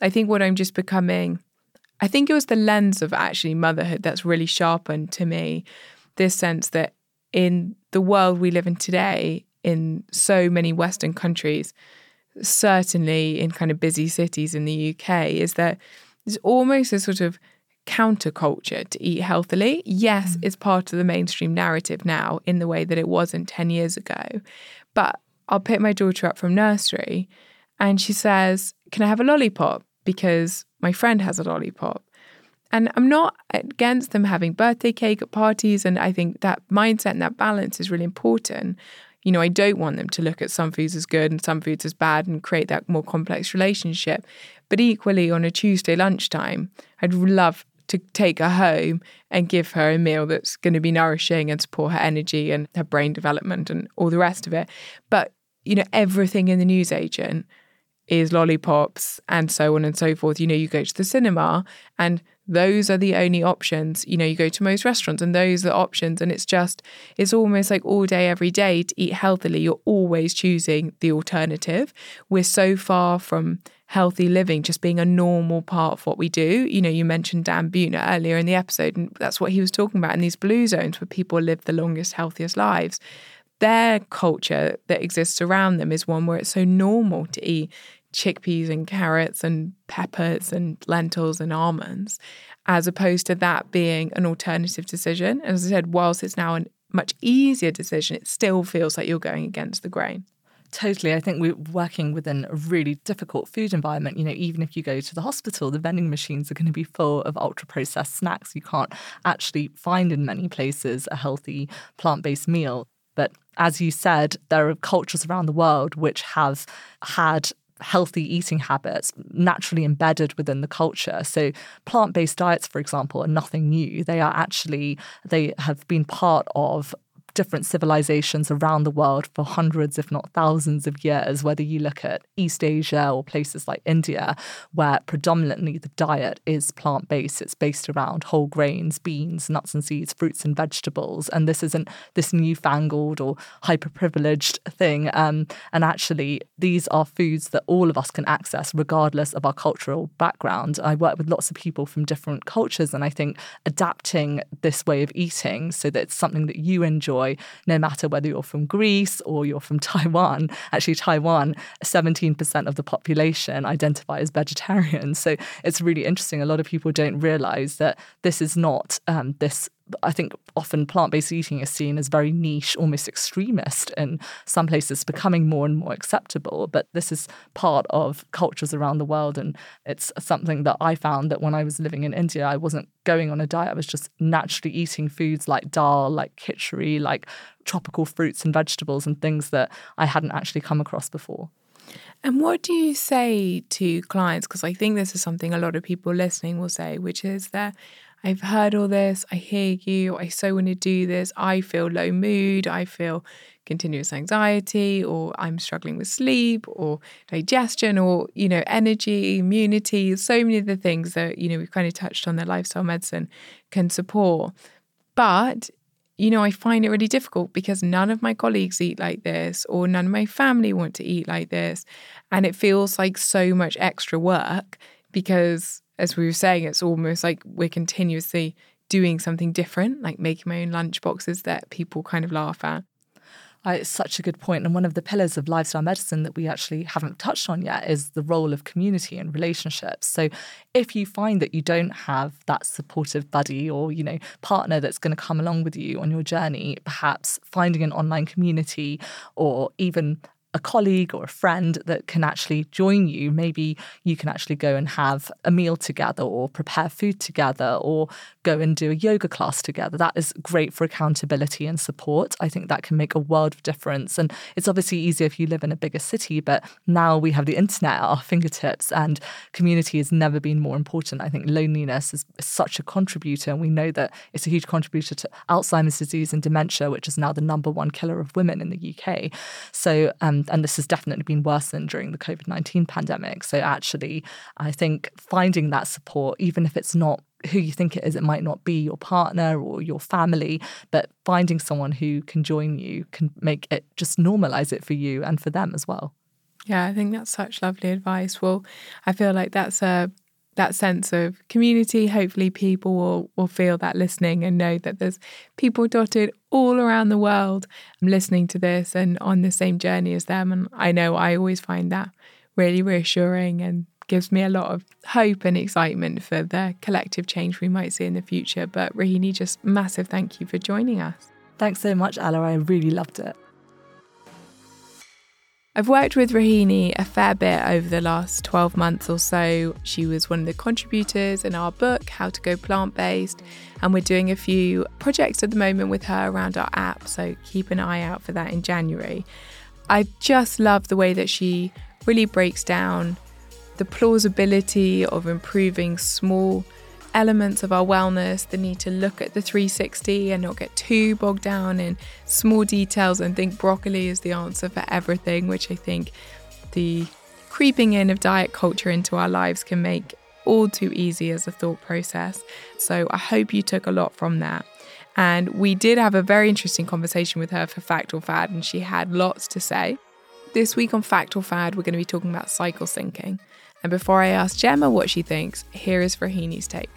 I think what I'm just becoming I think it was the lens of actually motherhood that's really sharpened to me this sense that in the world we live in today, in so many Western countries, certainly in kind of busy cities in the UK, is that there's almost a sort of counterculture to eat healthily. Yes, mm. it's part of the mainstream narrative now in the way that it wasn't 10 years ago. But I'll pick my daughter up from nursery and she says, Can I have a lollipop? Because my friend has a lollipop. And I'm not against them having birthday cake at parties. And I think that mindset and that balance is really important. You know, I don't want them to look at some foods as good and some foods as bad and create that more complex relationship. But equally, on a Tuesday lunchtime, I'd love to take her home and give her a meal that's going to be nourishing and support her energy and her brain development and all the rest of it. But, you know, everything in the newsagent is lollipops and so on and so forth. You know, you go to the cinema and those are the only options. You know, you go to most restaurants and those are options. And it's just, it's almost like all day, every day to eat healthily. You're always choosing the alternative. We're so far from healthy living just being a normal part of what we do. You know, you mentioned Dan Buettner earlier in the episode, and that's what he was talking about in these blue zones where people live the longest, healthiest lives. Their culture that exists around them is one where it's so normal to eat chickpeas and carrots and peppers and lentils and almonds, as opposed to that being an alternative decision. As I said, whilst it's now a much easier decision, it still feels like you're going against the grain. Totally. I think we're working within a really difficult food environment. You know, even if you go to the hospital, the vending machines are going to be full of ultra processed snacks. You can't actually find in many places a healthy plant based meal. But as you said, there are cultures around the world which have had healthy eating habits naturally embedded within the culture. So plant-based diets for example are nothing new. They are actually they have been part of different civilizations around the world for hundreds, if not thousands of years, whether you look at East Asia or places like India, where predominantly the diet is plant based. It's based around whole grains, beans, nuts and seeds, fruits and vegetables. And this isn't this newfangled or hyper privileged thing. Um, and actually, these are foods that all of us can access regardless of our cultural background. I work with lots of people from different cultures, and I think adapting this way of eating so that it's something that you enjoy enjoy, no matter whether you're from Greece or you're from Taiwan. Actually, Taiwan, 17% of the population identify as vegetarian. So it's really interesting. A lot of people don't realize that this is not um, this I think often plant based eating is seen as very niche, almost extremist in some places, becoming more and more acceptable. But this is part of cultures around the world. And it's something that I found that when I was living in India, I wasn't going on a diet. I was just naturally eating foods like dal, like khichdi, like tropical fruits and vegetables and things that I hadn't actually come across before. And what do you say to clients? Because I think this is something a lot of people listening will say, which is that I've heard all this, I hear you, I so want to do this, I feel low mood, I feel continuous anxiety, or I'm struggling with sleep or digestion or, you know, energy, immunity, so many of the things that, you know, we've kind of touched on that lifestyle medicine can support. But you know, I find it really difficult because none of my colleagues eat like this, or none of my family want to eat like this. And it feels like so much extra work because as we were saying, it's almost like we're continuously doing something different, like making my own lunch boxes that people kind of laugh at. Uh, it's such a good point. And one of the pillars of lifestyle medicine that we actually haven't touched on yet is the role of community and relationships. So if you find that you don't have that supportive buddy or, you know, partner that's going to come along with you on your journey, perhaps finding an online community or even a colleague or a friend that can actually join you. Maybe you can actually go and have a meal together or prepare food together or go and do a yoga class together. That is great for accountability and support. I think that can make a world of difference. And it's obviously easier if you live in a bigger city, but now we have the internet at our fingertips and community has never been more important. I think loneliness is such a contributor. And we know that it's a huge contributor to Alzheimer's disease and dementia, which is now the number one killer of women in the UK. So, um, and this has definitely been worsened during the COVID nineteen pandemic. So actually, I think finding that support, even if it's not who you think it is, it might not be your partner or your family, but finding someone who can join you can make it just normalize it for you and for them as well. Yeah, I think that's such lovely advice. Well, I feel like that's a that sense of community. Hopefully, people will, will feel that listening and know that there's people dotted all around the world listening to this and on the same journey as them. And I know I always find that really reassuring and gives me a lot of hope and excitement for the collective change we might see in the future. But Rohini, just massive thank you for joining us. Thanks so much, Ella. I really loved it. I've worked with Rohini a fair bit over the last 12 months or so. She was one of the contributors in our book, How to Go Plant Based, and we're doing a few projects at the moment with her around our app, so keep an eye out for that in January. I just love the way that she really breaks down the plausibility of improving small elements of our wellness, the need to look at the 360 and not get too bogged down in small details and think broccoli is the answer for everything, which I think the creeping in of diet culture into our lives can make all too easy as a thought process. So I hope you took a lot from that. And we did have a very interesting conversation with her for Fact or Fad, and she had lots to say. This week on Fact or Fad, we're going to be talking about cycle syncing. And before I ask Gemma what she thinks, here is Rohini's take.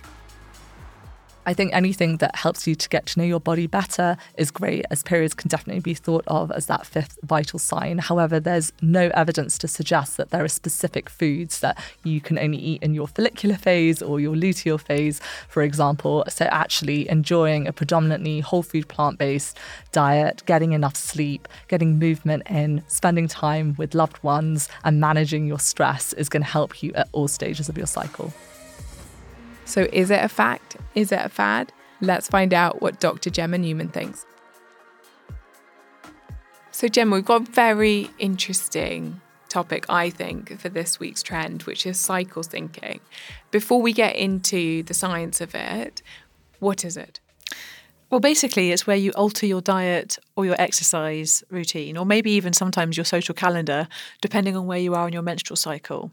I think anything that helps you to get to know your body better is great, as periods can definitely be thought of as that fifth vital sign. However, there's no evidence to suggest that there are specific foods that you can only eat in your follicular phase or your luteal phase, for example. So, actually, enjoying a predominantly whole food plant based diet, getting enough sleep, getting movement in, spending time with loved ones, and managing your stress is going to help you at all stages of your cycle. So, is it a fact? Is it a fad? Let's find out what Dr. Gemma Newman thinks. So, Gemma, we've got a very interesting topic, I think, for this week's trend, which is cycle syncing. Before we get into the science of it, what is it? Well, basically, it's where you alter your diet or your exercise routine, or maybe even sometimes your social calendar, depending on where you are in your menstrual cycle.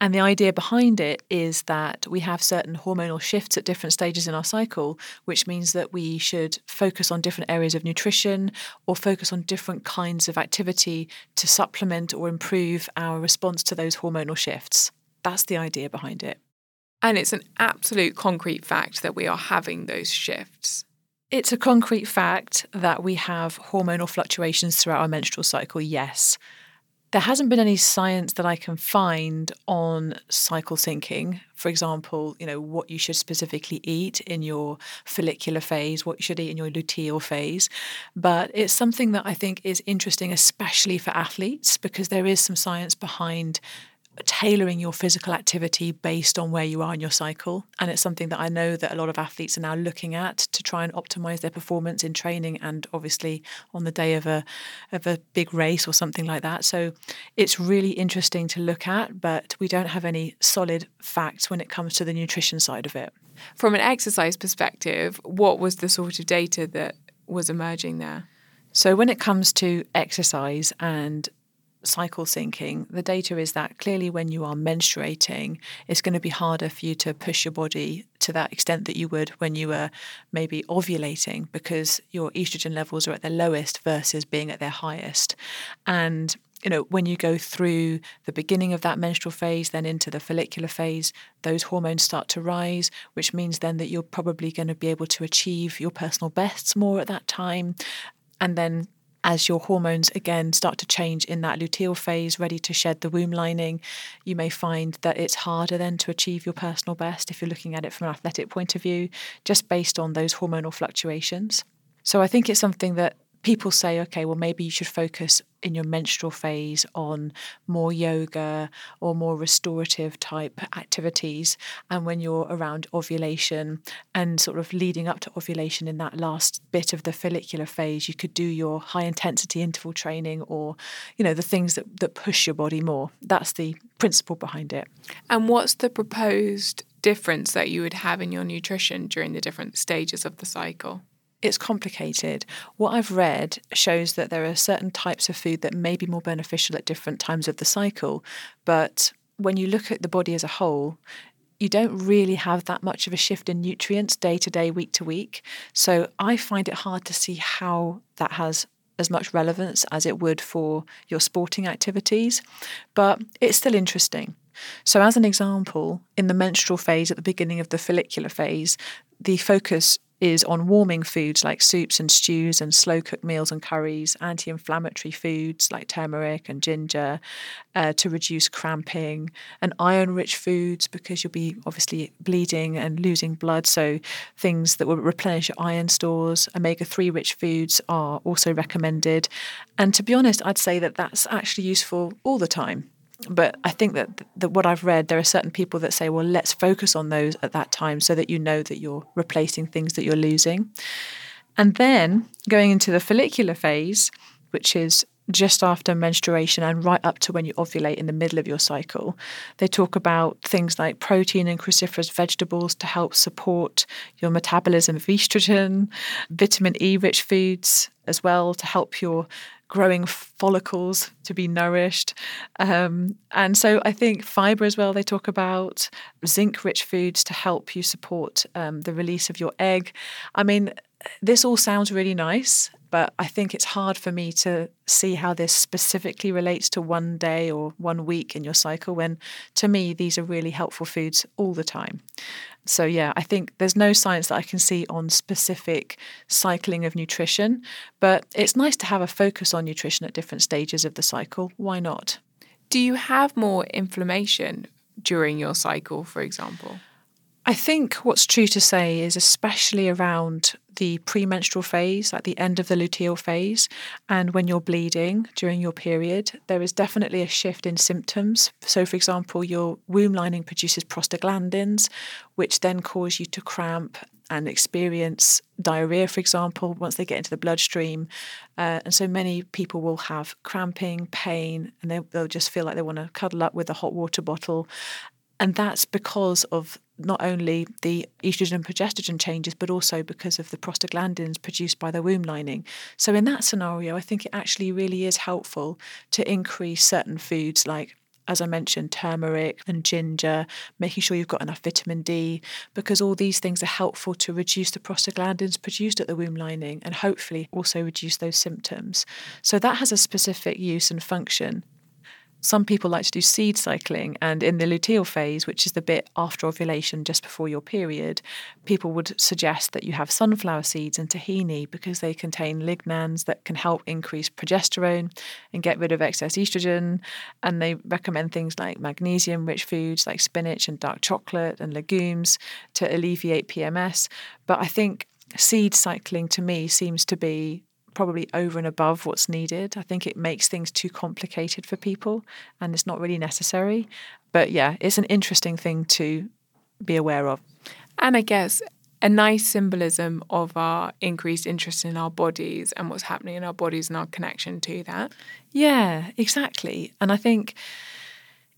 And the idea behind it is that we have certain hormonal shifts at different stages in our cycle, which means that we should focus on different areas of nutrition or focus on different kinds of activity to supplement or improve our response to those hormonal shifts. That's the idea behind it. And it's an absolute concrete fact that we are having those shifts. It's a concrete fact that we have hormonal fluctuations throughout our menstrual cycle, yes. There hasn't been any science that I can find on cycle syncing. For example, you know, what you should specifically eat in your follicular phase, what you should eat in your luteal phase. But it's something that I think is interesting, especially for athletes, because there is some science behind tailoring your physical activity based on where you are in your cycle. And it's something that I know that a lot of athletes are now looking at to try and optimize their performance in training and obviously on the day of a of a big race or something like that. So it's really interesting to look at, but we don't have any solid facts when it comes to the nutrition side of it. From an exercise perspective, what was the sort of data that was emerging there? So, when it comes to exercise and cycle syncing, the data is that clearly when you are menstruating, it's going to be harder for you to push your body to that extent that you would when you were maybe ovulating because your estrogen levels are at their lowest versus being at their highest. And you know, when you go through the beginning of that menstrual phase, then into the follicular phase, those hormones start to rise, which means then that you're probably going to be able to achieve your personal bests more at that time. And then as your hormones again start to change in that luteal phase, ready to shed the womb lining, you may find that it's harder then to achieve your personal best if you're looking at it from an athletic point of view, just based on those hormonal fluctuations. So I think it's something that people say, okay, well, maybe you should focus in your menstrual phase on more yoga or more restorative type activities. And when you're around ovulation and sort of leading up to ovulation in that last bit of the follicular phase, you could do your high intensity interval training or, you know, the things that, that push your body more. That's the principle behind it. And what's the proposed difference that you would have in your nutrition during the different stages of the cycle? It's complicated. What I've read shows that there are certain types of food that may be more beneficial at different times of the cycle, but when you look at the body as a whole, you don't really have that much of a shift in nutrients day to day, week to week. So I find it hard to see how that has as much relevance as it would for your sporting activities, but it's still interesting. So, as an example, in the menstrual phase at the beginning of the follicular phase, the focus is on warming foods like soups and stews and slow cooked meals and curries, anti inflammatory foods like turmeric and ginger uh, to reduce cramping, and iron rich foods because you'll be obviously bleeding and losing blood. So, things that will replenish your iron stores, omega 3 rich foods are also recommended. And to be honest, I'd say that that's actually useful all the time but I think that, that what I've read, there are certain people that say, well, let's focus on those at that time so that you know that you're replacing things that you're losing. And then going into the follicular phase, which is just after menstruation and right up to when you ovulate in the middle of your cycle. They talk about things like protein and cruciferous vegetables to help support your metabolism of estrogen, vitamin E rich foods as well to help your growing follicles to be nourished. Um, and so I think fiber as well, they talk about zinc rich foods to help you support um, the release of your egg. I mean, this all sounds really nice, but I think it's hard for me to see how this specifically relates to one day or one week in your cycle when to me these are really helpful foods all the time. So, yeah, I think there's no science that I can see on specific cycling of nutrition, but it's nice to have a focus on nutrition at different stages of the cycle. Why not? Do you have more inflammation during your cycle, for example? I think what's true to say is, especially around the premenstrual phase, at the end of the luteal phase, and when you're bleeding during your period, there is definitely a shift in symptoms. So, for example, your womb lining produces prostaglandins, which then cause you to cramp and experience diarrhea, for example, once they get into the bloodstream. Uh, and so many people will have cramping, pain, and they, they'll just feel like they want to cuddle up with a hot water bottle. And that's because of not only the estrogen and progesterone changes, but also because of the prostaglandins produced by the womb lining. So, in that scenario, I think it actually really is helpful to increase certain foods like as I mentioned, turmeric and ginger, making sure you've got enough vitamin D, because all these things are helpful to reduce the prostaglandins produced at the womb lining and hopefully also reduce those symptoms. So that has a specific use and function some people like to do seed cycling, and in the luteal phase, which is the bit after ovulation, just before your period, people would suggest that you have sunflower seeds and tahini because they contain lignans that can help increase progesterone and get rid of excess estrogen. And they recommend things like magnesium rich foods like spinach and dark chocolate and legumes to alleviate PMS. But I think seed cycling to me seems to be probably over and above what's needed. I think it makes things too complicated for people and it's not really necessary. But yeah, it's an interesting thing to be aware of. And I guess a nice symbolism of our increased interest in our bodies and what's happening in our bodies and our connection to that. Yeah, exactly. And I think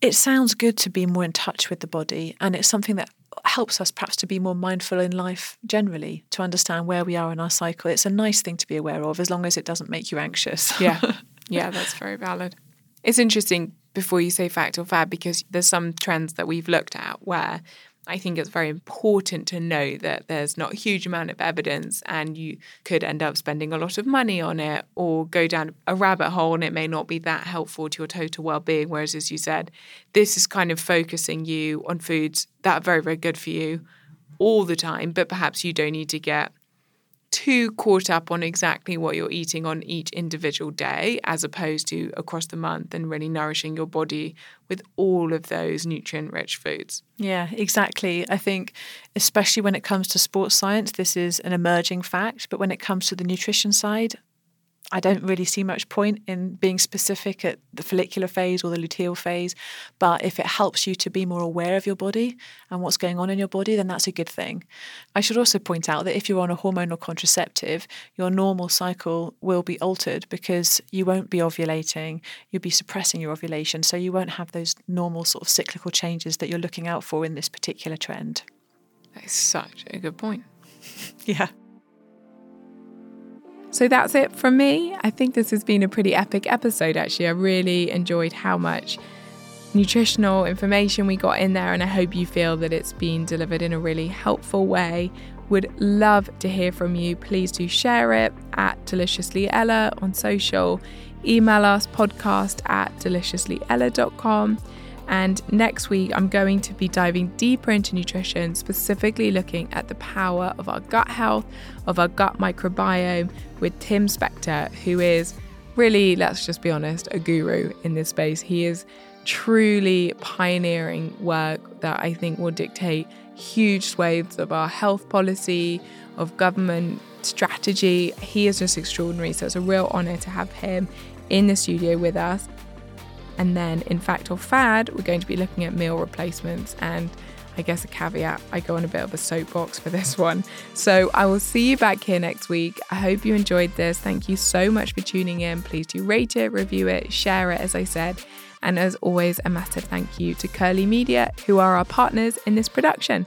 it sounds good to be more in touch with the body and it's something that helps us perhaps to be more mindful in life generally, to understand where we are in our cycle. It's a nice thing to be aware of as long as it doesn't make you anxious. Yeah. yeah, that's very valid. It's interesting before you say fact or fad because there's some trends that we've looked at where I think it's very important to know that there's not a huge amount of evidence and you could end up spending a lot of money on it or go down a rabbit hole and it may not be that helpful to your total well-being. Whereas as you said this is kind of focusing you on foods that are very very good for you all the time but perhaps you don't need to get too caught up on exactly what you're eating on each individual day as opposed to across the month and really nourishing your body with all of those nutrient rich foods. Yeah, exactly. I think, especially when it comes to sports science, this is an emerging fact. But when it comes to the nutrition side, I don't really see much point in being specific at the follicular phase or the luteal phase. But if it helps you to be more aware of your body and what's going on in your body, then that's a good thing. I should also point out that if you're on a hormonal contraceptive, your normal cycle will be altered because you won't be ovulating, you'll be suppressing your ovulation. So you won't have those normal sort of cyclical changes that you're looking out for in this particular trend. That is such a good point. yeah. So that's it from me. I think this has been a pretty epic episode, actually. I really enjoyed how much nutritional information we got in there, and I hope you feel that it's been delivered in a really helpful way. Would love to hear from you. Please do share it at Deliciously Ella on social. Email us podcast at deliciouslyella.com And next week, I'm going to be diving deeper into nutrition, specifically looking at the power of our gut health, of our gut microbiome, with Tim Spector, who is really, let's just be honest, a guru in this space. He is truly pioneering work that I think will dictate huge swathes of our health policy, of government strategy. He is just extraordinary. So it's a real honor to have him in the studio with us. And then in Fact or Fad, we're going to be looking at meal replacements and I guess a caveat, I go on a bit of a soapbox for this one. So I will see you back here next week. I hope you enjoyed this. Thank you so much for tuning in. Please do rate it, review it, share it, as I said. And as always, a massive thank you to Curly Media, who are our partners in this production.